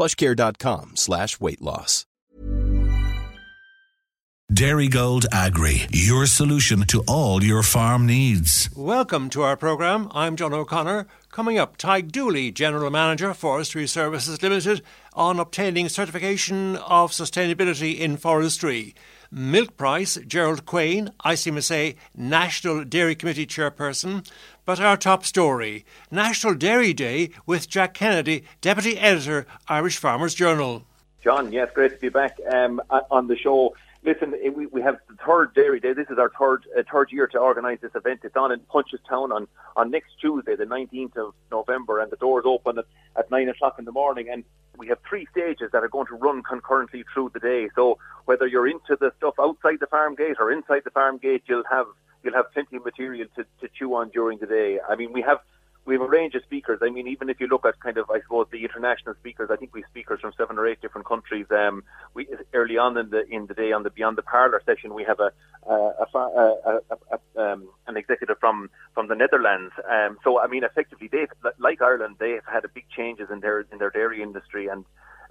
plushcare.com slash weight loss. Dairygold Agri, your solution to all your farm needs. Welcome to our programme. I'm John O'Connor. Coming up, Tig Dooley, General Manager, Forestry Services Limited, on obtaining certification of sustainability in forestry. Milk price, Gerald Quain, ICMSA National Dairy Committee Chairperson. But our top story National Dairy Day with Jack Kennedy, Deputy Editor, Irish Farmers Journal. John, yes, great to be back um, on the show. Listen, we, we have the third Dairy Day. This is our third uh, third year to organise this event. It's on in Punchestown on, on next Tuesday, the 19th of November, and the doors open at, at 9 o'clock in the morning. And we have three stages that are going to run concurrently through the day. So whether you're into the stuff outside the farm gate or inside the farm gate, you'll have you'll have plenty of material to, to chew on during the day. I mean, we have we have a range of speakers. I mean, even if you look at kind of, I suppose, the international speakers, I think we have speakers from seven or eight different countries. Um, we early on in the in the day on the Beyond the Parlour session, we have a, a, a, a, um, an executive from from the Netherlands. Um, so, I mean, effectively, they like Ireland, they've had a big changes in their in their dairy industry and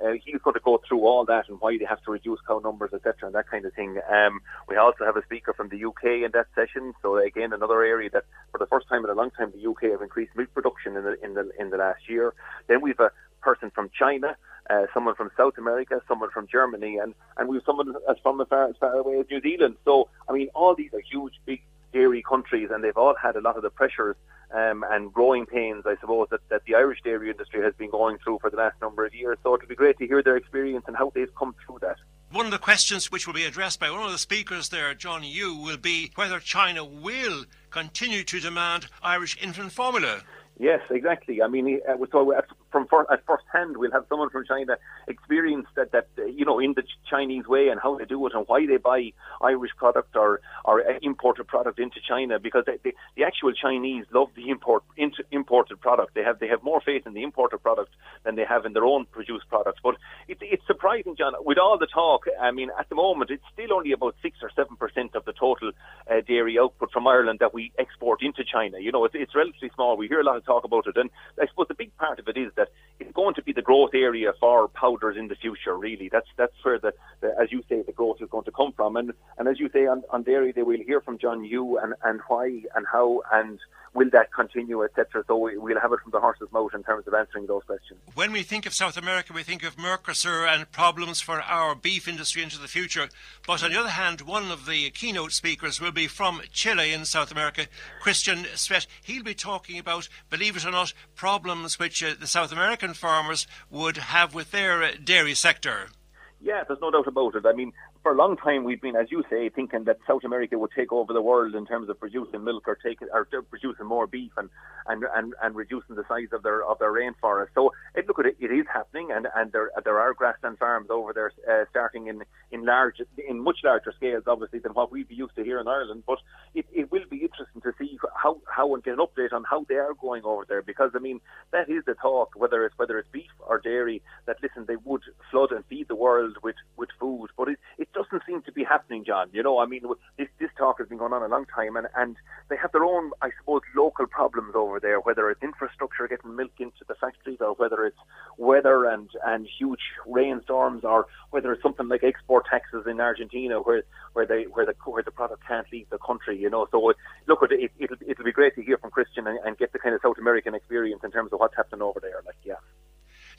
uh, he's going to go through all that and why they have to reduce cow numbers, etc., and that kind of thing. Um, we also have a speaker from the UK in that session. So again, another area that, for the first time in a long time, the UK have increased milk production in the in the in the last year. Then we've a person from China. Uh, someone from South America, someone from Germany, and, and we have someone as from as far, as far away as New Zealand. So, I mean, all these are huge, big dairy countries, and they've all had a lot of the pressures um, and growing pains, I suppose, that, that the Irish dairy industry has been going through for the last number of years. So it would be great to hear their experience and how they've come through that. One of the questions which will be addressed by one of the speakers there, John Yu, will be whether China will continue to demand Irish infant formula. Yes, exactly. I mean, uh, so from first, at first hand, we'll have someone from China experience that, that uh, you know, in the Chinese way and how they do it and why they buy Irish product or, or uh, imported product into China because they, they, the actual Chinese love the import into, imported product. They have they have more faith in the imported product than they have in their own produced products. But it, it's surprising, John, with all the talk. I mean, at the moment, it's still only about six or seven percent of the total uh, dairy output from Ireland that we export into China. You know, it's, it's relatively small. We hear a lot of talk about it, and I suppose the big part of it is that it's going to be the growth area for powders in the future. Really, that's that's where the, the as you say the growth is going to come from. And and as you say on, on dairy, they will hear from John Yu and and why and how and will that continue, etc. So we, will have it from the horse's mouth in terms of answering those questions. When we think of South America, we think of Mercosur and problems for our beef industry into the future. But on the other hand, one of the keynote speakers will be from Chile in South America, Christian Svet. He'll be talking about, believe it or not, problems which uh, the South American farmers would have with their uh, dairy sector. Yeah, there's no doubt about it. I mean, for a long time we've been, as you say, thinking that South America would take over the world in terms of producing milk or taking or producing more beef and, and, and, and reducing the size of their of their rainforest. So it, look, it, it is happening, and, and there there are grassland farms over there uh, starting in in large in much larger scales, obviously, than what we'd be used to here in Ireland. But it, it will be interesting to see how how and get an update on how they are going over there, because I mean that is the talk, whether it's whether it's beef or dairy, that listen they would flood and feed the world with with food, but it, it doesn't seem to be happening, John. You know, I mean, this, this talk has been going on a long time, and, and they have their own, I suppose, local problems over there, whether it's infrastructure getting milk into the factories, or whether it's weather and, and huge rainstorms, or whether it's something like export taxes in Argentina, where where they where the where the product can't leave the country. You know, so uh, look, it, it'll it'll be great to hear from Christian and, and get the kind of South American experience in terms of what's happening over there. Like, yeah.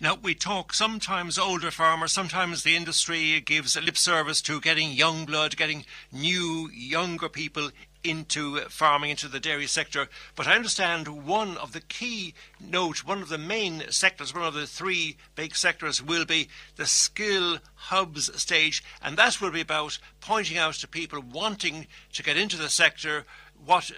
Now, we talk sometimes older farmers, sometimes the industry gives lip service to getting young blood, getting new, younger people into farming, into the dairy sector. But I understand one of the key note, one of the main sectors, one of the three big sectors will be the skill hubs stage, and that will be about pointing out to people wanting to get into the sector what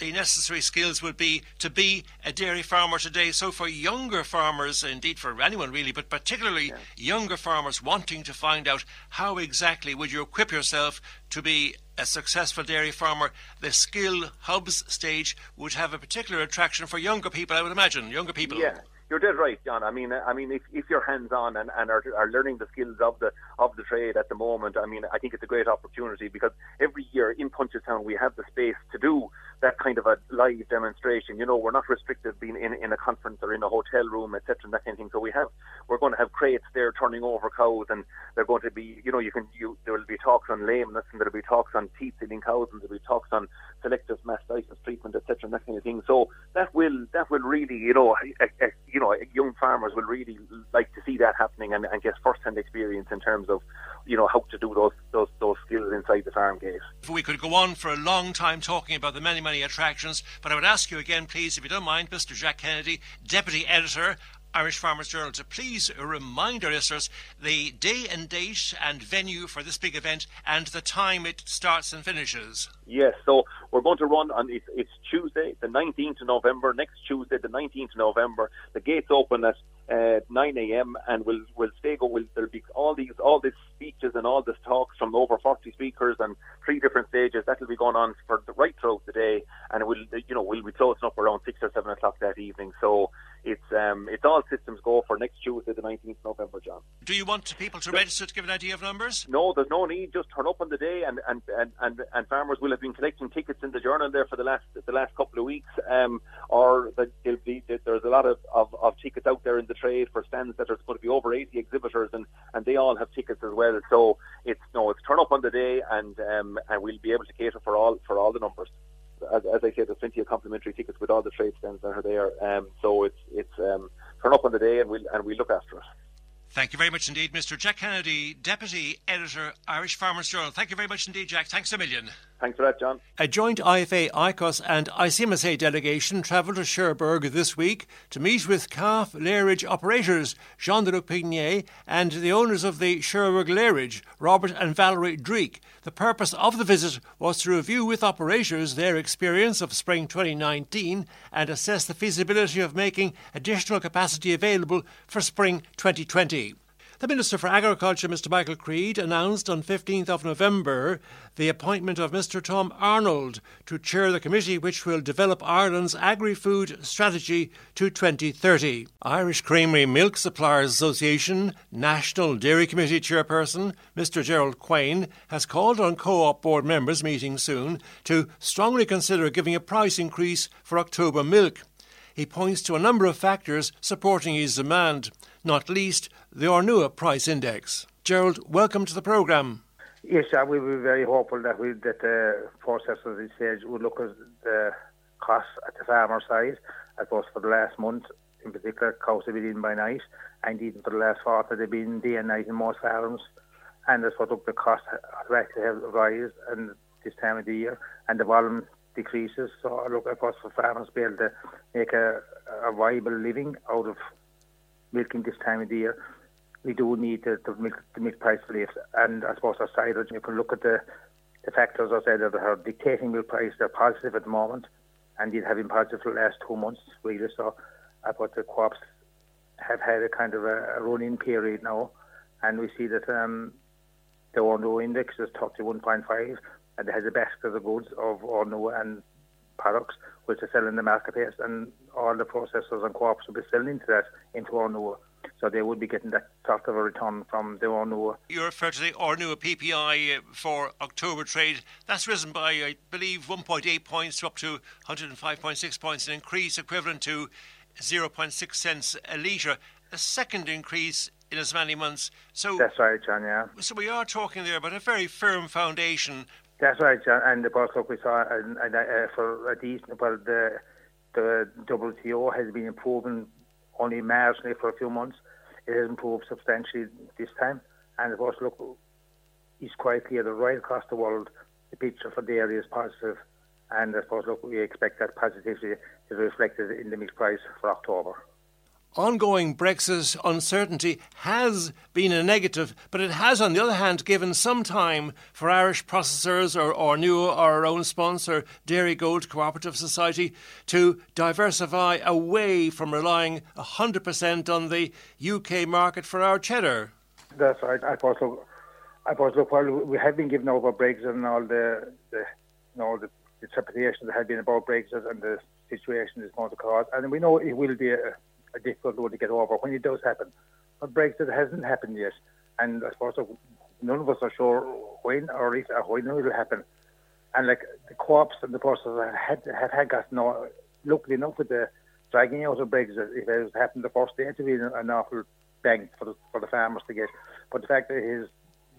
the necessary skills would be to be a dairy farmer today. So for younger farmers, indeed for anyone really, but particularly yeah. younger farmers wanting to find out how exactly would you equip yourself to be a successful dairy farmer, the skill hubs stage would have a particular attraction for younger people, I would imagine. Younger people. Yeah. You're dead right, John. I mean, I mean, if, if you're hands-on and, and are, are learning the skills of the of the trade at the moment, I mean, I think it's a great opportunity because every year in Punchestown we have the space to do that kind of a live demonstration. You know, we're not restricted being in, in a conference or in a hotel room, etc., and that kind of thing. So we have, we're going to have crates there turning over cows, and they're going to be, you know, you can, you, there will be talks on lameness, and there'll be talks on teeth in cows, and there'll be talks on selective mastitis treatment, etc., and that kind of thing. So that will, that will really, you know, a, a, you know, young farmers will really like to see that happening and, and get first-hand experience in terms of, you know, how to do those those those skills inside the farm gate. We could go on for a long time talking about the many many attractions, but I would ask you again, please, if you don't mind, Mr. Jack Kennedy, Deputy Editor Irish Farmers Journal to please remind our listeners the day and date and venue for this big event and the time it starts and finishes. Yes, so we're going to run on it's, it's Tuesday, the 19th of November. Next Tuesday, the 19th of November. The gates open at uh, 9 a.m. and we'll we'll stay go. We'll, there'll be all these all these speeches and all these talks from over 40 speakers and three different stages. That'll be going on for the right throughout the day, and we'll you know we'll be closing up around six or seven o'clock that evening. So it's um, it's all systems go for next Tuesday, the 19th of November, John. Do you want people to register to give an idea of numbers? No, there's no need. Just turn up on the day, and and, and, and, and farmers will have been collecting tickets in the journal there for the last the last couple of weeks. Um, or the, be, there's a lot of, of, of tickets out there in the trade for stands that are going to be over 80 exhibitors, and, and they all have tickets as well. So it's no, it's turn up on the day, and um, and we'll be able to cater for all for all the numbers as, as I said, there's plenty of complimentary tickets with all the trade stands that are there. Um, so it's it's um, turn up on the day and we'll and we look after it. Thank you very much indeed, Mr. Jack Kennedy, Deputy Editor, Irish Farmers Journal. Thank you very much indeed, Jack. Thanks a million. Thanks for that, John. A joint IFA, ICOS and ICMSA delegation travelled to Cherbourg this week to meet with calf lairage operators Jean de Lupigny and the owners of the Cherbourg lairage, Robert and Valerie Dreek. The purpose of the visit was to review with operators their experience of spring 2019 and assess the feasibility of making additional capacity available for spring 2020. The Minister for Agriculture, Mr Michael Creed, announced on 15th of November the appointment of Mr Tom Arnold to chair the committee which will develop Ireland's agri-food strategy to 2030. Irish Creamery Milk Suppliers Association National Dairy Committee Chairperson, Mr Gerald Quain, has called on co-op board members meeting soon to strongly consider giving a price increase for October milk. He points to a number of factors supporting his demand, not least the Ornua price index. Gerald, welcome to the programme. Yes, uh, we were very hopeful that we that the process at this stage would look at the costs at the farmer side. I suppose for the last month, in particular, cows have been in by night, and even for the last quarter, they've been day and night in most farms. And that's what look the cost have actually have rise and this time of the year, and the volume decreases. So I look, I suppose for farmers to be able to make a, a viable living out of milking this time of the year we do need the, the milk the milk price relief. And I suppose our silage, you can look at the the factors I said that are dictating milk price. They're positive at the moment, and they've been positive for the last two months, really. So I thought the co-ops have had a kind of a, a run-in period now, and we see that um, the Ornua index is 31.5, and it has a basket of the goods of Ornua and products which are selling in the marketplace, and all the processors and co-ops will be selling into that into Ornua so they would be getting that sort of a return from the Ornua. You refer to the Ornua PPI uh, for October trade. That's risen by, I believe, 1.8 points to up to 105.6 points, an increase equivalent to 0.6 cents a litre. A second increase in as many months. So that's right, John. Yeah. So we are talking there about a very firm foundation. That's right, John. And the boss, look, we saw and, and uh, for a decent, well, the the WTO has been improving only marginally for a few months. It has improved substantially this time. And of course, look, he's quite clear that right across the world, the picture for dairy is positive. And I suppose, look, we expect that positivity to be reflected in the milk price for October ongoing Brexit uncertainty has been a negative, but it has, on the other hand, given some time for Irish processors or, or new our own sponsor, Dairygold Cooperative Society, to diversify away from relying 100% on the UK market for our cheddar. That's right. I suppose, look, I suppose, look, while we have been given over Brexit and all the, the you know, the interpretations that have been about Brexit and the situation is going to cause, and we know it will be a a difficult one to get over when it does happen. But Brexit hasn't happened yet, and I suppose none of us are sure when or if or when it will happen. And like the co-ops and the processors have had have had got no luckily enough with the dragging out of Brexit. If it has happened the first day, to be an awful bank for the for the farmers to get. But the fact that it is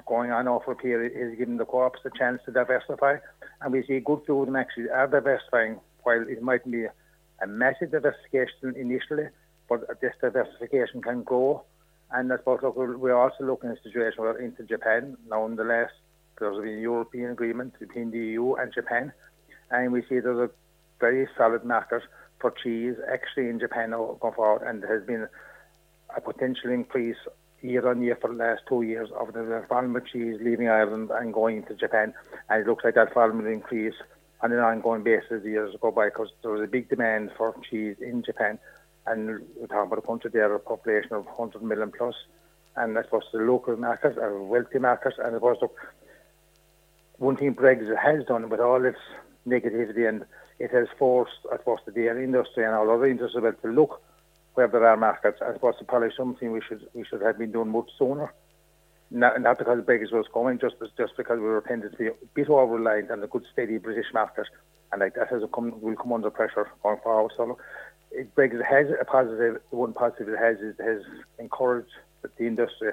going on a period is giving the co-ops a chance to diversify, and we see good food and actually are diversifying. While it might be a massive diversification initially, but this diversification can grow. And I suppose look, we're also looking at a situation where into Japan now in the last there's been a European agreement between the EU and Japan, and we see there's a very solid market for cheese actually in Japan going forward, and there has been a potential increase year on year for the last two years of the volume of cheese leaving Ireland and going into Japan, and it looks like that volume will increase on an ongoing basis years go by because there was a big demand for cheese in Japan and we're talking about a country there, a population of 100 million plus, and I suppose the local markets are wealthy markets, and I suppose look, one thing Brexit has done with all its negativity, and it has forced, I suppose, the dairy industry and all other industries to look where there are markets. I suppose it's probably something we should we should have been doing much sooner. Not, not because Brexit was coming, just just because we were tended to be a bit over reliant on the good steady British market, and like that has come will come under pressure going forward. So it, Brexit has a positive. The one positive it has is it has encouraged the industry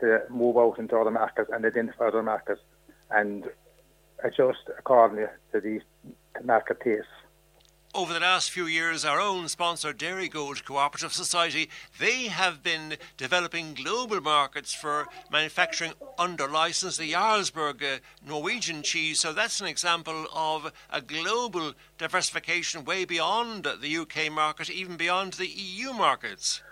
to move out into other markets and identify other markets and adjust accordingly to these market tastes over the last few years, our own sponsor, Dairygold Cooperative Society, they have been developing global markets for manufacturing under license the Jarlsberg uh, Norwegian cheese. So that's an example of a global diversification way beyond the UK market, even beyond the EU markets.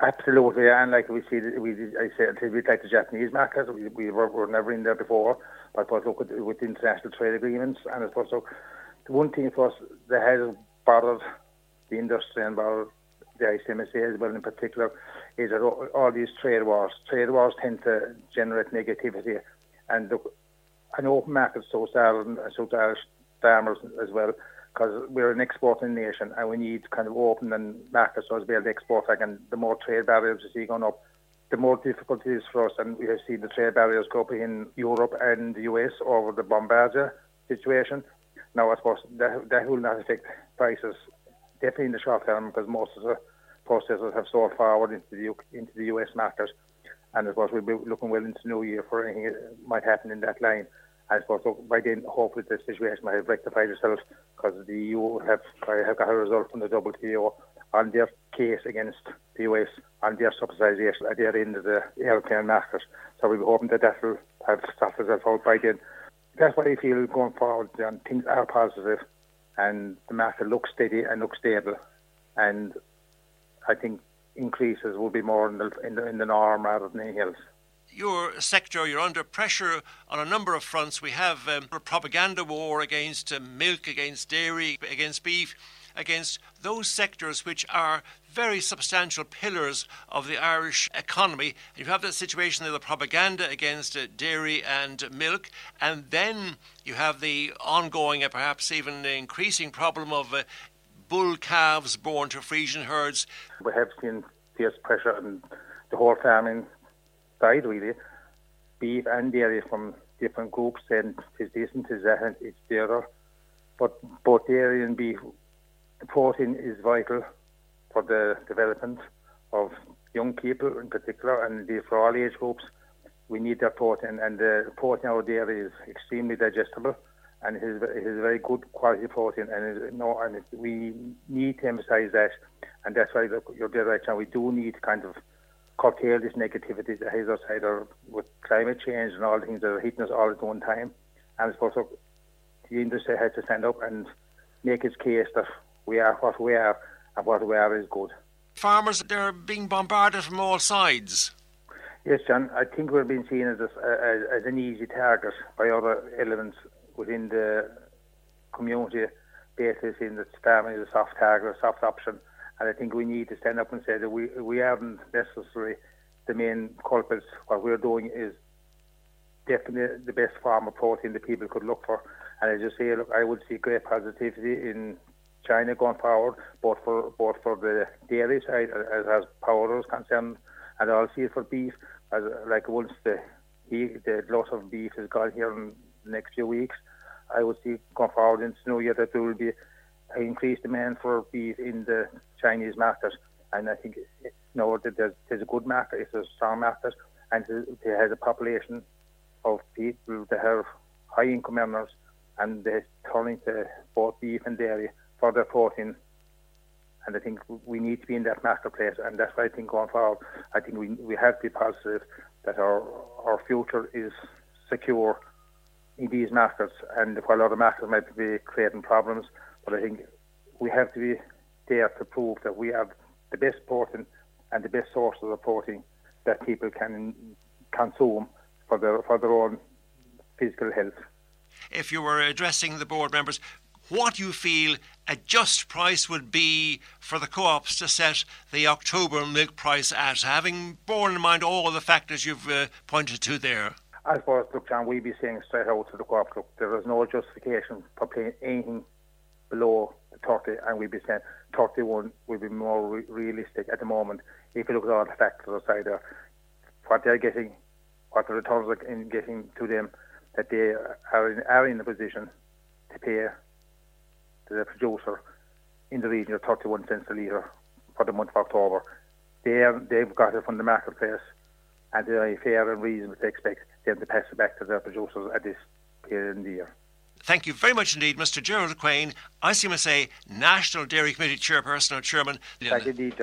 Absolutely, and like we see, we I said, we like the Japanese market. We, we were, were never in there before, but I look at with international trade agreements, and I suppose one thing for us that has bothered the industry and bothered the ICMSA as well in particular is that all these trade wars, trade wars tend to generate negativity. And the, an open market suits Ireland and suits Irish farmers as well because we're an exporting nation and we need kind of open and markets so as able to export and the more trade barriers we see going up the more difficult it is for us. And we have seen the trade barriers go up in Europe and the US over the Bombardier situation now, I suppose that, that will not affect prices definitely in the short term because most of the processors have sold forward into the into the US market, and I suppose we'll be looking well into new year for anything that might happen in that line. I suppose so by then, hopefully, the situation might have rectified itself because the EU have have got a result from the WTO on their case against the US on their subsidisation at their end of the European market. So we'll be hoping that that will have sorted itself out by then that's what I feel going forward. John. Things are positive, and the market looks steady and looks stable, and I think increases will be more in the in the, in the norm rather than anything else your sector, you're under pressure on a number of fronts. We have um, a propaganda war against uh, milk, against dairy, against beef, against those sectors which are very substantial pillars of the Irish economy. You have that situation of the propaganda against uh, dairy and milk, and then you have the ongoing, and perhaps even increasing problem of uh, bull calves born to Frisian herds. We have seen fierce pressure on the whole farming side, really, beef and dairy from different groups, and it's this and it's that, and it's the other. But both dairy and beef protein is vital for the development of young people in particular, and for all age groups. We need that protein, and the protein out there is extremely digestible, and it is, it is very good quality protein, and it, and it, we need to emphasise that, and that's why you're there right now. We do need to kind of curtail this negativity that is outside or with climate change and all the things that are hitting us all at one time. And I suppose the industry has to stand up and make its case that we are what we are and what we are is good. Farmers, they're being bombarded from all sides. Yes, John. I think we're being seen as, a, as an easy target by other elements within the community. Basically, seeing that farming is a soft target, a soft option, and I think we need to stand up and say that we we aren't necessarily the main culprits. What we're doing is definitely the best of protein that people could look for. And as you say, look, I would see great positivity in China going forward, both for both for the dairy side as as powder is concerned, and also for beef. As like once the the lot of beef is gone here in the next few weeks, I would see going forward into Year that there will be increased demand for beef in the Chinese market. And I think you know there's, there's a good market, it's a strong market, and it has a population of people that have high income earners, and they're turning to both beef and dairy for their protein. And I think we need to be in that marketplace, and that's why I think going forward, I think we we have to be positive that our our future is secure in these markets. And while other markets might be creating problems, but I think we have to be there to prove that we have the best protein and the best sources of protein that people can consume for their for their own physical health. If you were addressing the board members, what do you feel a just price would be for the co-ops to set the October milk price at, having borne in mind all the factors you've uh, pointed to there? I suppose, look, John, we'd be saying straight out to the co-op, look, there is no justification for paying anything below 30, and we'd be saying 31 would be more re- realistic at the moment. If you look at all the factors aside there, what they're getting, what the returns are in getting to them, that they are in, are in a position to pay the producer in the region of 31 cents a litre for the month of October. They they've got it from the marketplace and they're fair and reasonable to expect them to pass it back to their producers at this period in the year. Thank you very much indeed, Mr. Gerald Quain, ICMSA National Dairy Committee Chairperson or Chairman. Thank you indeed,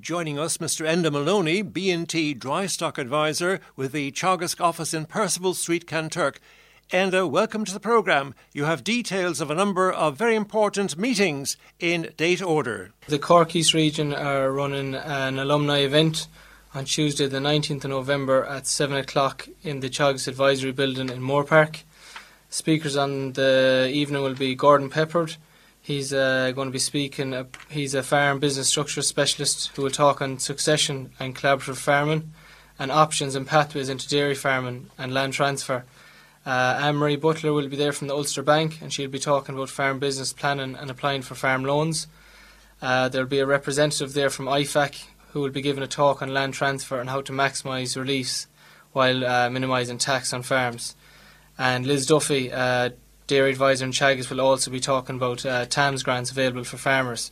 Joining us, Mr. Enda Maloney, B&T Dry Stock Advisor with the Teagasc office in Percival Street, Kanturk. Enda, welcome to the programme. You have details of a number of very important meetings in date order. The Cork East region are running an alumni event on Tuesday, the 19th of November at 7 o'clock in the Teagasc Advisory Building in Moorepark. Speakers on the evening will be Gordon Peppard. He's uh, going to be speaking. Uh, he's a farm business structure specialist who will talk on succession and collaborative farming and options and pathways into dairy farming and land transfer. Uh, Anne Marie Butler will be there from the Ulster Bank and she'll be talking about farm business planning and applying for farm loans. Uh, there'll be a representative there from IFAC who will be giving a talk on land transfer and how to maximise release while uh, minimising tax on farms. And Liz Duffy, uh, Dairy Advisor in Teagasc, will also be talking about uh, TAMS grants available for farmers.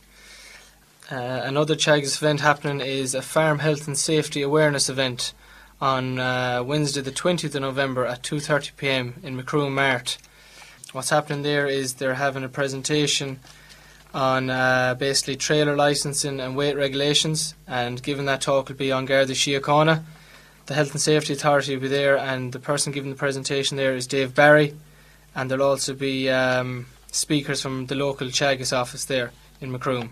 Uh, another Teagasc event happening is a farm health and safety awareness event on uh, Wednesday, the 20th of November at 2:30 p.m. in Macroom Mart. What's happening there is they're having a presentation on uh, basically trailer licensing and weight regulations. And given that talk will be An Garda Síochána. The Health and Safety Authority will be there, and the person giving the presentation there is Dave Barry. And there'll also be um, speakers from the local Teagasc office there in Macroom.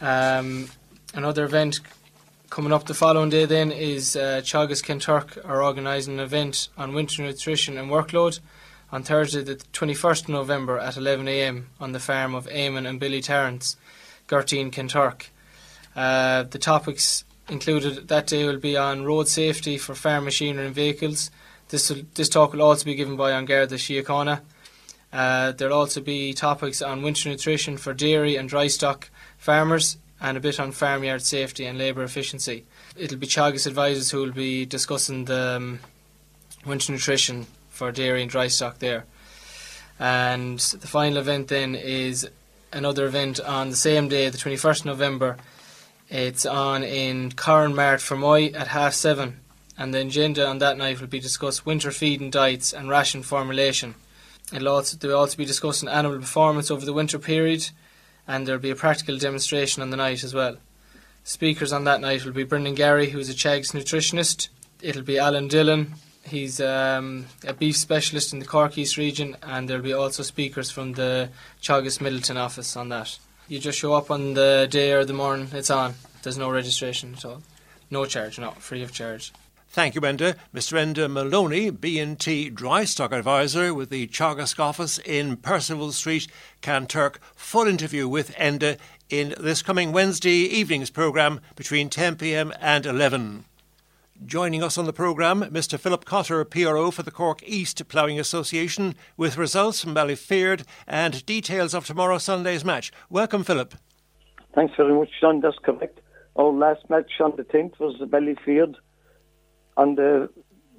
Um, another event coming up the following day then is uh, Teagasc Kanturk are organising an event on winter nutrition and workload on Thursday, the 21st of November at 11am on the farm of Eamon and Billy Tarrants, Gertine, Kanturk. Uh, the topics included that day will be on road safety for farm machinery and vehicles. This, will, this talk will also be given by An Garda Síochána. Uh, there'll also be topics on winter nutrition for dairy and dry stock farmers and a bit on farmyard safety and labour efficiency. It'll be Teagasc advisors who will be discussing the um, winter nutrition for dairy and dry stock there. And the final event then is another event on the same day, the 21st November. It's on in Corrin Mart Fermoy at half seven. And the agenda on that night will be discuss winter feeding diets and ration formulation. It'll also, they'll also be discussing animal performance over the winter period, and there'll be a practical demonstration on the night as well. Speakers on that night will be Brendan Gary, who's a Teagasc nutritionist. It'll be Alan Dillon, He's um, a beef specialist in the Cork East region, and there'll be also speakers from the Teagasc Midleton office on that. You just show up on the day or the morning, it's on. There's no registration at all. No charge, no, free of charge. Thank you, Enda. Mr. Enda Maloney, B&T Dry Stock Advisor with the Teagasc office in Percival Street, Kanturk. Full interview with Enda in this coming Wednesday evening's programme between 10pm and 11. Joining us on the programme, Mr. Philip Cotter, PRO for the Cork East Ploughing Association, with results from Ballyfeard and details of tomorrow Sunday's match. Welcome, Philip. Thanks very much, Sean. That's correct. Our last match on the 10th was the Ballyfeard on the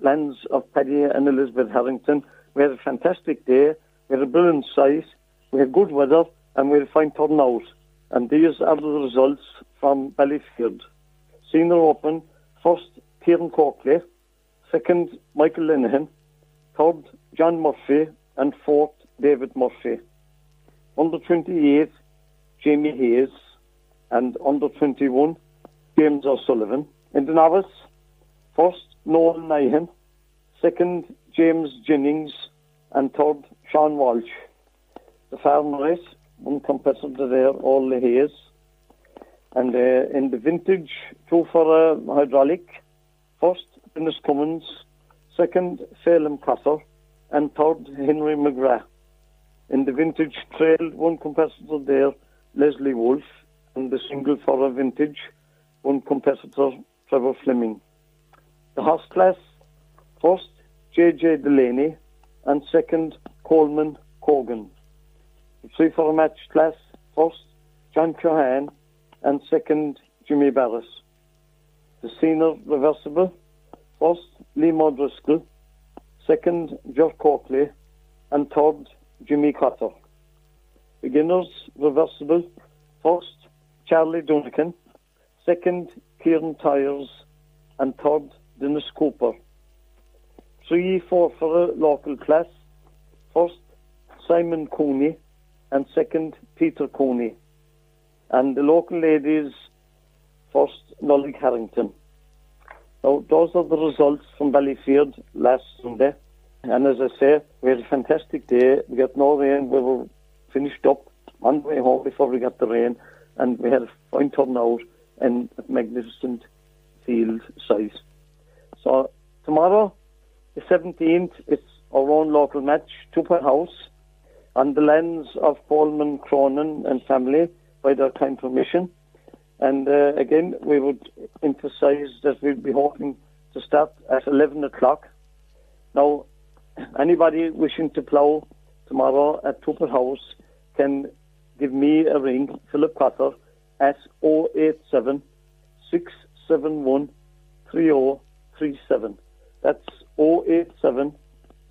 lands of Paddy and Elizabeth Harrington. We had a fantastic day. We had a brilliant size. We had good weather and we had a fine turnout. And these are the results from Ballyfeard. Senior Open, first Kieran Coakley, second Michael Linehan, third John Murphy, and fourth David Murphy. Under 28, Jamie Hayes, and under 21, James O'Sullivan. In the novice, first Noel Nyhan, second James Jennings, and third Sean Walsh. The farm race, one competitor there, all the Hayes. And uh, in the vintage, two for uh, hydraulic, First, Dennis Cummins. Second, Salem Castle. And third, Henry McGrath. In the vintage trail, one competitor there, Leslie Wolf. And the single for a vintage, one competitor, Trevor Fleming. The horse class, first, J.J. Delaney. And second, Coleman Cogan. The three for a match class, first, John Cohan. And second, Jimmy Barris the senior reversible. First, Liam O'Driscoll. Second, Geoff Coakley. And third, Jimmy Cotter. Beginners reversible. First, Charlie Duncan. Second, Kieran Tyres. And third, Cooper. Three, four for a local class. First, Simon Cooney. And second, Peter Cooney. And the local ladies first Nollig Harrington. Now, those are the results from Ballyfeard last Sunday. And as I say, we had a fantastic day. We got no rain. We were finished up on the way home before we got the rain. And we had a fine turnout and a magnificent field size. So tomorrow, the 17th, it's our own local match, Tupper House, on the lands of Coleman, Cronin and family by their kind permission. And uh, again, we would emphasize that we'd be hoping to start at 11 o'clock. Now, anybody wishing to plough tomorrow at Tupper House can give me a ring, Philip Cotter, at 087 671 3037. That's 087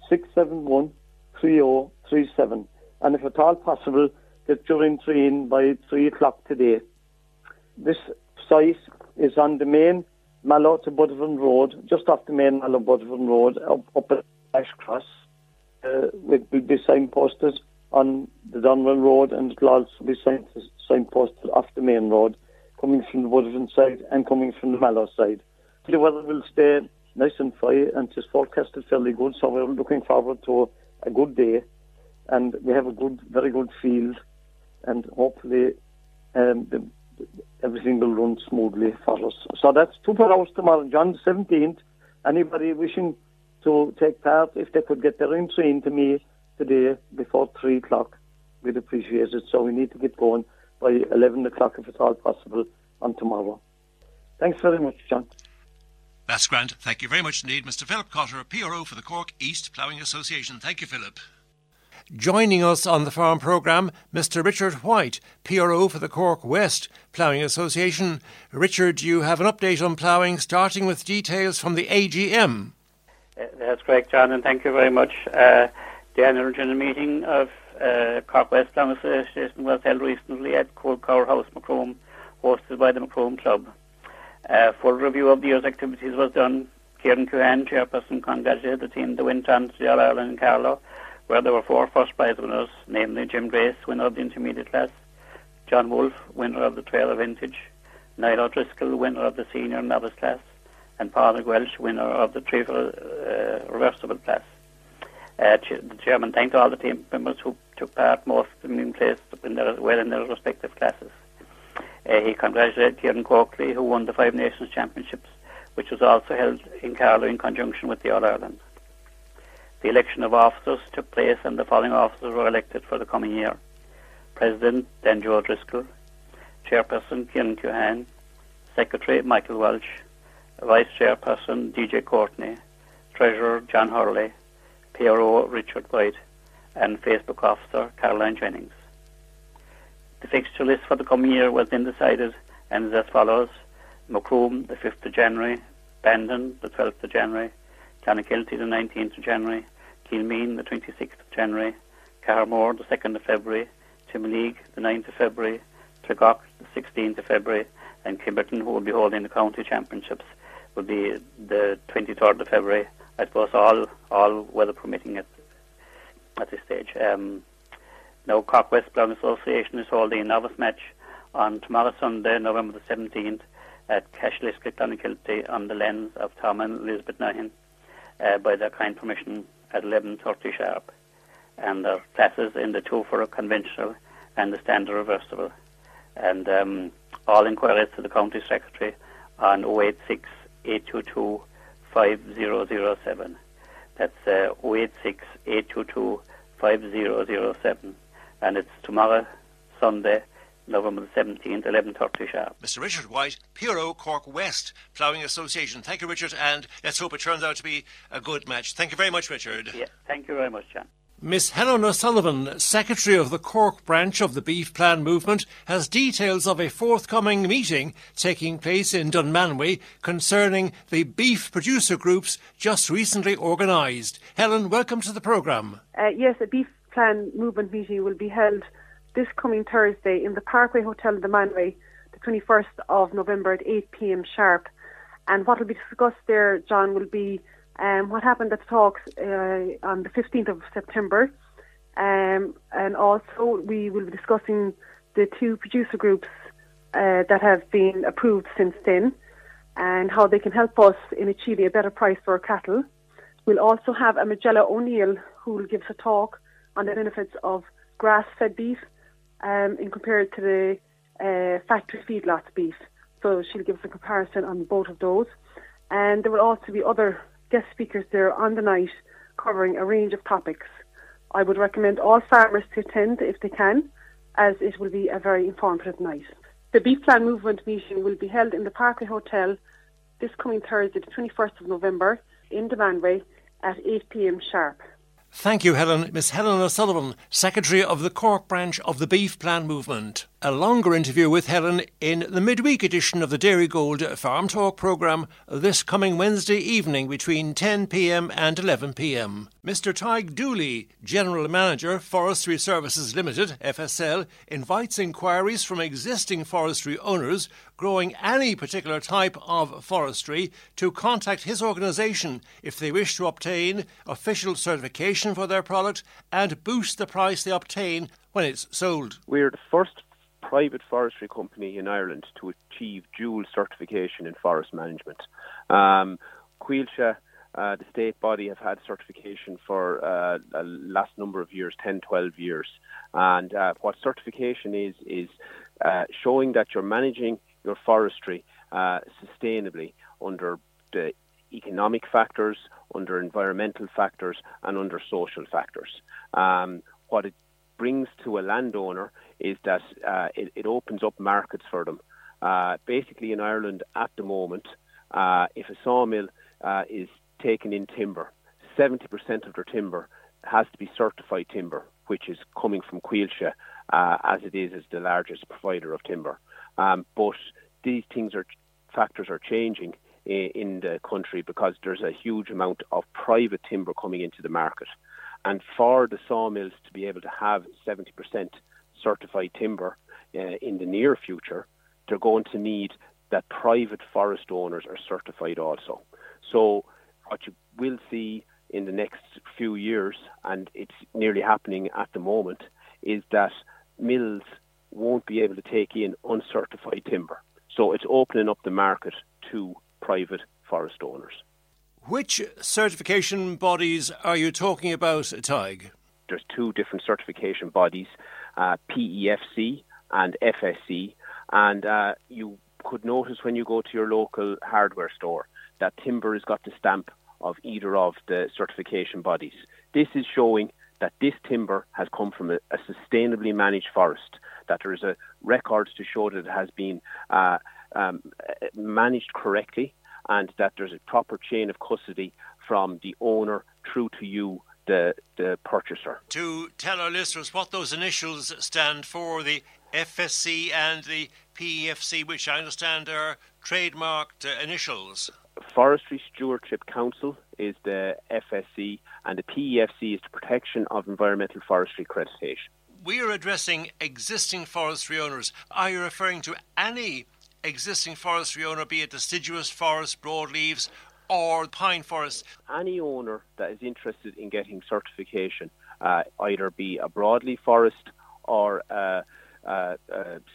671 3037. And if at all possible, get your entry in by 3 o'clock today. This site is on the main Mallow to Buttevant Road, just off the main Mallow Buttevant Road, up, up at Ashcross. Uh, will be signposted on the Donwell Road, and it'll also be sign- signposted off the main road, coming from the Woodford side and coming from the Mallow side. The weather will stay nice and fine, and it's forecasted fairly good, so we're looking forward to a good day, and we have a good, very good field, and hopefully um, the, everything will run smoothly for us. So that's two per hours tomorrow, John, 17th. Anybody wishing to take part, if they could get their entry into me today before 3 o'clock, we'd appreciate it. So we need to get going by 11 o'clock if it's all possible on tomorrow. Thanks very much, John. That's grand. Thank you very much indeed, Mr. Philip Cotter, PRO for the Cork East Ploughing Association. Thank you, Philip. Joining us on the farm programme, Mr. Richard White, PRO for the Cork West Ploughing Association. Richard, you have an update on ploughing, starting with details from the AGM. Uh, that's correct, John, and thank you very much. Uh, the annual general meeting of uh, Cork West Ploughing Association was held recently at Coolcower House, Macroom, hosted by the Macroom Club. A full review of the year's activities was done. Kieran Cuhan, chairperson, congratulated the team that went on to the All Ireland in Carlow, where there were four first prize winners, namely Jim Grace, winner of the intermediate class, John Wolfe, winner of the trailer vintage, Niall O'Driscoll, winner of the senior novice class, and Paul Welsh, winner of the triple uh, reversible class. Uh, the chairman thanked all the team members who took part, most of them in place in their, well in their respective classes. Uh, he congratulated Kieran Coakley, who won the Five Nations Championships, which was also held in Carlow in conjunction with the All Ireland. The election of officers took place, and the following officers were elected for the coming year: President Denjo O'Driscoll, Chairperson Kieran Cuhan, Secretary Michael Welch, Vice Chairperson DJ Courtney, Treasurer John Hurley, PRO Richard White, and Facebook Officer Caroline Jennings. The fixture list for the coming year was then decided and is as follows. Macroom, the 5th of January, Bandon, the 12th of January, Clonakilty, the 19th of January, Kilmeen, the 26th of January, Carmore, the 2nd of February, Timoleague, the 9th of February, Tregock, the 16th of February, and Kimberton, who will be holding the county championships, will be the 23rd of February. I suppose all all weather permitting at at this stage. Um, now, Cork West Ploughing Association is holding a novice match on tomorrow Sunday, November the 17th, at Cashlisca, Clonakilty, on the lens of Tom and Elizabeth Nahin, uh, by their kind permission at 11.30 sharp. And their classes in the two for a conventional and the standard reversible. And um, all inquiries to the County Secretary on 086 822 5007. That's uh, 086 822 5007 and it's tomorrow, Sunday, November the 17th, 11.30 sharp. Mr. Richard White, PRO Cork West Ploughing Association. Thank you, Richard, and let's hope it turns out to be a good match. Thank you very much, Richard. Yeah, thank you very much, John. Miss Helen O'Sullivan, Secretary of the Cork branch of the Beef Plan Movement, has details of a forthcoming meeting taking place in Dunmanway concerning the beef producer groups just recently organised. Helen, welcome to the programme. Uh, yes, a beef plan movement meeting will be held this coming Thursday in the Parkway Hotel in Dunmanway, the 21st of November at 8 p.m. sharp. And what will be discussed there, John, will be um, what happened at the talks uh, on the 15th of September. Um, and also, we will be discussing the two producer groups uh, that have been approved since then and how they can help us in achieving a better price for our cattle. We'll also have a Magella O'Neill who will give us a talk on the benefits of grass-fed beef um, in compared to the uh, factory feedlots beef. So she'll give us a comparison on both of those. And there will also be other guest speakers there on the night covering a range of topics. I would recommend all farmers to attend if they can, as it will be a very informative night. The Beef Plan Movement meeting will be held in the Parkway Hotel this coming Thursday, the 21st of November, in Dunmanway at 8 pm sharp. Thank you, Helen. Miss Helen O'Sullivan, Secretary of the Cork branch of the Beef Plan Movement. A longer interview with Helen in the midweek edition of the Dairygold Farm Talk programme this coming Wednesday evening between 10pm and 11pm. Mr. Tig Dooley, General Manager, Forestry Services Limited, FSL, invites inquiries from existing forestry owners growing any particular type of forestry to contact his organisation if they wish to obtain official certification for their product and boost the price they obtain when it's sold. We're the first private forestry company in Ireland to achieve dual certification in forest management. Um, uh, the state body, have had certification for uh, a last number of years, 10, 12 years. And uh, what certification is, is uh, showing that you're managing your forestry uh, sustainably under the economic factors, under environmental factors, and under social factors. Um, what it brings to a landowner is that uh, it, it, opens up markets for them. Uh, basically, in Ireland at the moment, uh, if a sawmill uh, is taking in timber, 70% of their timber has to be certified timber, which is coming from Coillte, uh, as it is as the largest provider of timber. Um, but these things are factors are changing in the country because there's a huge amount of private timber coming into the market. And for the sawmills to be able to have 70% certified timber uh, in the near future, they're going to need that private forest owners are certified also. So what you will see in the next few years, and it's nearly happening at the moment, is that mills won't be able to take in uncertified timber. So it's opening up the market to private forest owners. Which certification bodies are you talking about, Tig? There's two different certification bodies, uh, PEFC and FSC, and uh, you could notice when you go to your local hardware store that timber has got the stamp of either of the certification bodies. This is showing that this timber has come from a, a sustainably managed forest, that there is a record to show that it has been uh, um, managed correctly, and that there's a proper chain of custody from the owner through to you, the, the purchaser. To tell our listeners what those initials stand for, the FSC and the PEFC, which I understand are trademarked uh, initials. Forestry Stewardship Council is the FSC, and the PEFC is the Protection of Environmental Forestry Accreditation. We are addressing existing forestry owners. Are you referring to any existing forestry owner, be it deciduous forest, broadleaves, or pine forest? Any owner that is interested in getting certification, uh, either be a broadleaf forest or a, a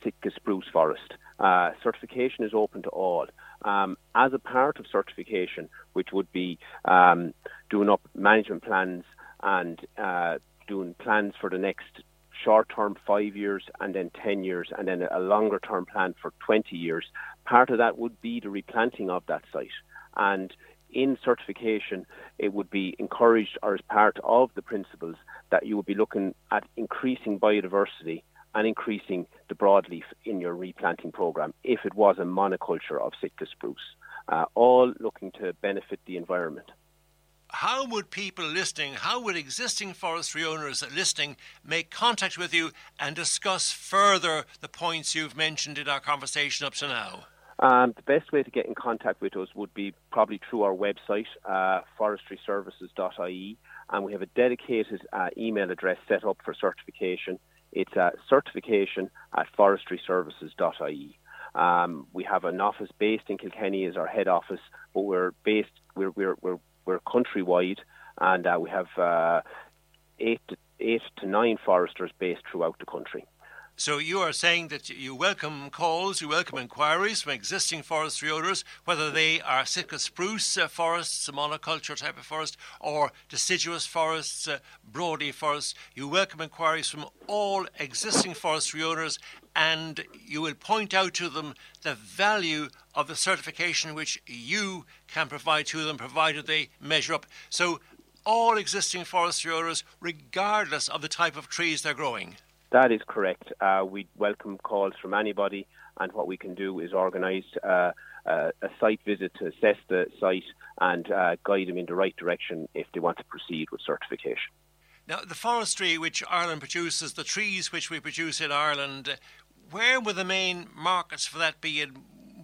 Sitka spruce forest, uh, certification is open to all. Um, as a part of certification, which would be um, doing up management plans and uh, doing plans for the next short term five years and then 10 years and then a longer term plan for 20 years. Part of that would be the replanting of that site. And in certification, it would be encouraged or as part of the principles that you would be looking at increasing biodiversity and increasing the broadleaf in your replanting program if it was a monoculture of Sitka spruce, uh, all looking to benefit the environment how would people listening, how would existing forestry owners listening make contact with you and discuss further the points you've mentioned in our conversation up to now? Um, the best way to get in contact with us would be probably through our website, uh, forestryservices.ie, and we have a dedicated uh, email address set up for certification. It's uh, certification at forestryservices.ie. Um, we have an office based in Kilkenny as our head office, but we're based we're we're we're we're countrywide, and uh, we have uh, eight to, eight to nine foresters based throughout the country. So you are saying that you welcome calls, you welcome inquiries from existing forestry owners, whether they are Sitka spruce uh, forests, monoculture type of forest, or deciduous forests, uh, forests. You welcome inquiries from all existing forestry owners, and you will point out to them the value of the certification which you can provide to them, provided they measure up. So all existing forestry owners, regardless of the type of trees they're growing. That is correct. Uh, we welcome calls from anybody, and what we can do is organise uh, uh, a site visit to assess the site and uh, guide them in the right direction if they want to proceed with certification. Now, the forestry which Ireland produces, the trees which we produce in Ireland, where would the main markets for that be, and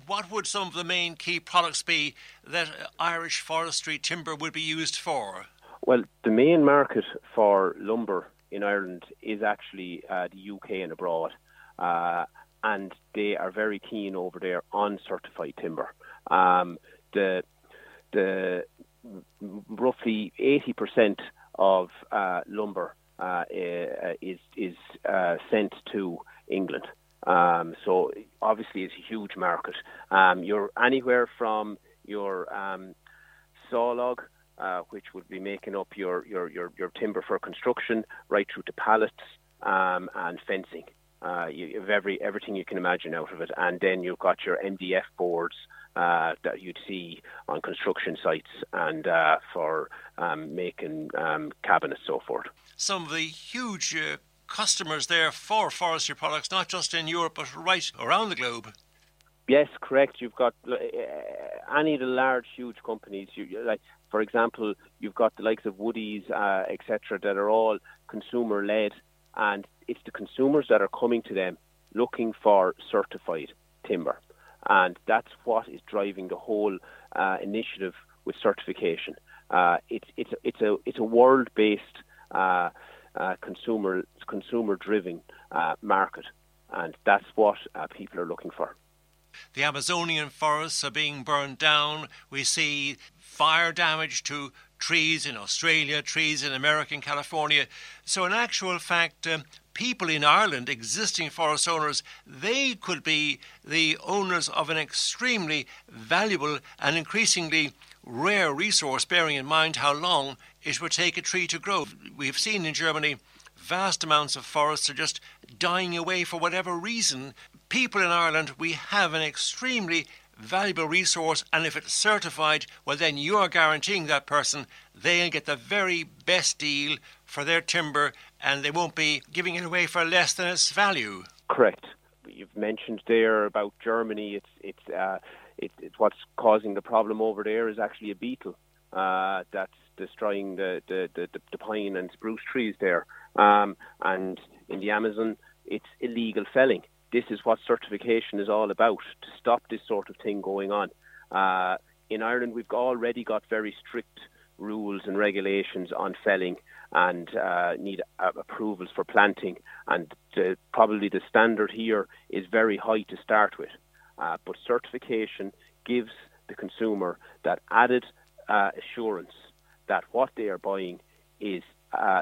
what would some of the main key products be that Irish forestry timber would be used for? Well, the main market for lumber in Ireland is actually uh, the UK and abroad. Uh, and they are very keen over there on certified timber. Um, the the roughly 80% of uh, lumber uh, is is uh, sent to England. Um, so obviously, it's a huge market. Um, you're anywhere from your um, saw log, uh, which would be making up your, your, your, your timber for construction, right through to pallets um, and fencing. Uh, you have every everything you can imagine out of it, and then you've got your MDF boards uh, that you'd see on construction sites and uh, for um, making um, cabinets, so forth. Some of the huge uh, customers there for forestry products, not just in Europe but right around the globe. Yes, correct. You've got uh, any of the large, huge companies. You, like, for example, you've got the likes of Woodies, uh, etc., that are all consumer-led, and it's the consumers that are coming to them looking for certified timber, and that's what is driving the whole uh, initiative with certification. Uh, it's it's it's a it's a world based uh, consumer consumer driven uh, market, and that's what uh, people are looking for. The Amazonian forests are being burned down. We see fire damage to trees in Australia, trees in America and California. So, in actual fact, um, people in Ireland, existing forest owners, they could be the owners of an extremely valuable and increasingly rare resource, bearing in mind how long it would take a tree to grow. We have seen in Germany vast amounts of forests are just dying away for whatever reason. People in Ireland, we have an extremely valuable resource, and if it's certified, well, then you are guaranteeing that person they'll get the very best deal for their timber and they won't be giving it away for less than its value. Correct. You've mentioned there about Germany. It's it's uh, it, it's what's causing the problem over there is actually a beetle uh, that's destroying the, the, the, the, pine and spruce trees there. Um, and in the Amazon, it's illegal felling. This is what certification is all about to stop this sort of thing going on. Uh, in Ireland, we've already got very strict rules and regulations on felling and uh, need uh, approvals for planting. And the, probably the standard here is very high to start with. Uh, but certification gives the consumer that added uh, assurance that what they are buying is uh,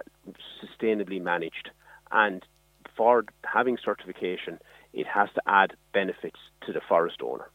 sustainably managed. And for having certification, it has to add benefits to the forest owner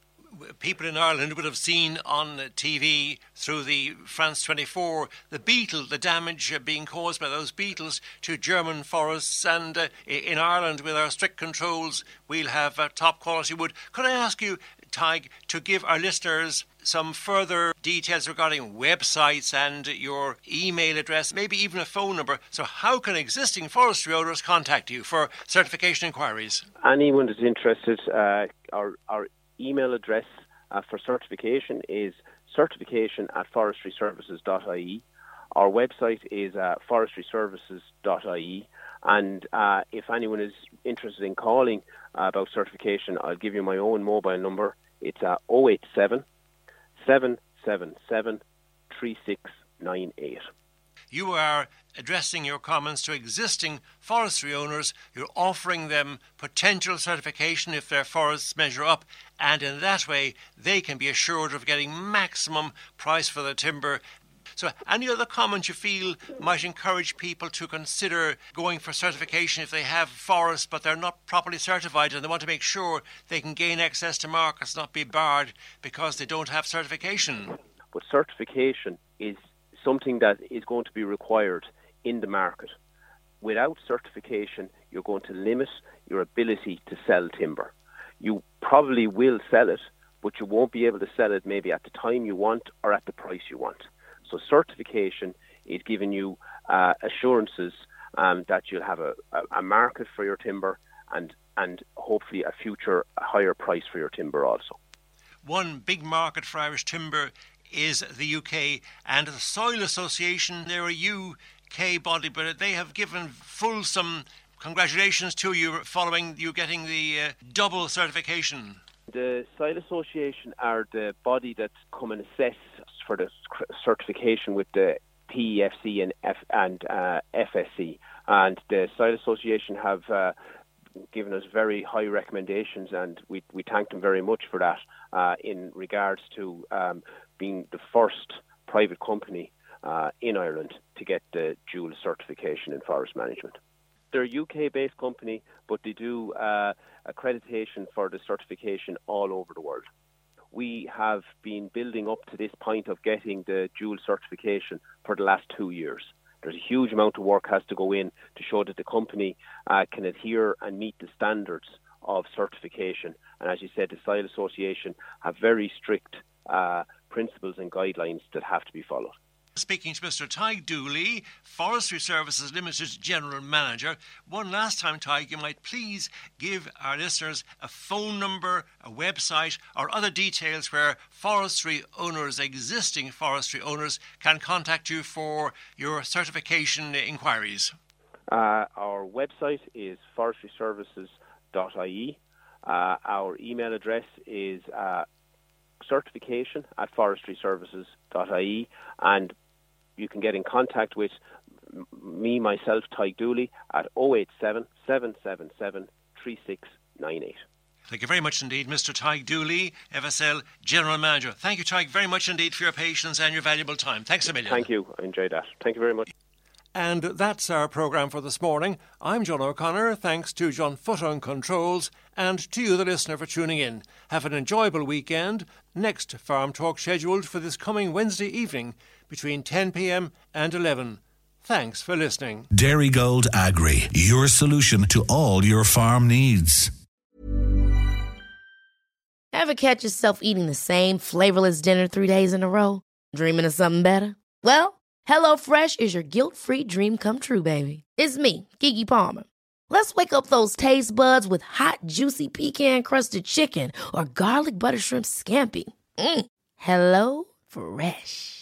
people in Ireland would have seen on TV through the France 24 the beetle, the damage being caused by those beetles to German forests. And uh, in Ireland, with our strict controls, we'll have uh, top quality wood. Could I ask you, Tig, to give our listeners some further details regarding websites and your email address, maybe even a phone number. So, how can existing forestry owners contact you for certification inquiries? Anyone that's interested, uh, our, our email address uh, for certification is certification at forestryservices.ie. Our website is uh, forestryservices.ie. And uh, if anyone is interested in calling uh, about certification, I'll give you my own mobile number. It's uh, 087 777 3698 you are addressing your comments to existing forestry owners. You're offering them potential certification if their forests measure up, and in that way, they can be assured of getting maximum price for the timber. So, any other comments you feel might encourage people to consider going for certification if they have forests but they're not properly certified and they want to make sure they can gain access to markets, not be barred because they don't have certification? But certification is something that is going to be required in the market. Without certification, you're going to limit your ability to sell timber. You probably will sell it, but you won't be able to sell it maybe at the time you want or at the price you want. So, certification is giving you uh, assurances um, that you'll have a, a, market for your timber and, and hopefully a future higher price for your timber also. One big market for Irish timber is the UK and the Soil Association. They're a UK body, but they have given fulsome congratulations to you following you getting the uh, double certification. The Soil Association are the body that come and assess for the certification with the PEFC and, F- and uh, FSC. And the Soil Association have uh, given us very high recommendations, and we we thank them very much for that. Uh, in regards to um, being the first private company uh, in Ireland to get the dual certification in forest management. They're a UK-based company, but they do uh, accreditation for the certification all over the world. We have been building up to this point of getting the dual certification for the last two years. There's a huge amount of work has to go in to show that the company uh, can adhere and meet the standards of certification. And as you said, the Soil Association have very strict uh, principles and guidelines that have to be followed. Speaking to Mr. Tig Dooley, Forestry Services Limited General Manager. One last time, Tig, you might please give our listeners a phone number, a website, or other details where forestry owners, existing forestry owners, can contact you for your certification inquiries. Uh, our website is forestryservices.ie. Uh, our email address is uh, certification at forestryservices.ie and you can get in contact with me, myself, Tig Dooley at 087 777 3698. Thank you very much indeed, Mr. Tig Dooley, FSL General Manager. Thank you, Tig, very much indeed for your patience and your valuable time. Thanks a million. Thank you. I enjoyed that. Thank you very much. And that's our programme for this morning. I'm John O'Connor. Thanks to John Foot on Controls and to you, the listener, for tuning in. Have an enjoyable weekend. Next Farm Talk scheduled for this coming Wednesday evening between 10 pm and 11. Thanks for listening. Dairygold Agri, your solution to all your farm needs. Ever catch yourself eating the same flavorless dinner three days in a row? Dreaming of something better? Well, HelloFresh is your guilt free dream come true, baby. It's me, Keke Palmer. Let's wake up those taste buds with hot, juicy pecan crusted chicken or garlic butter shrimp scampi. Mm. Hello Fresh.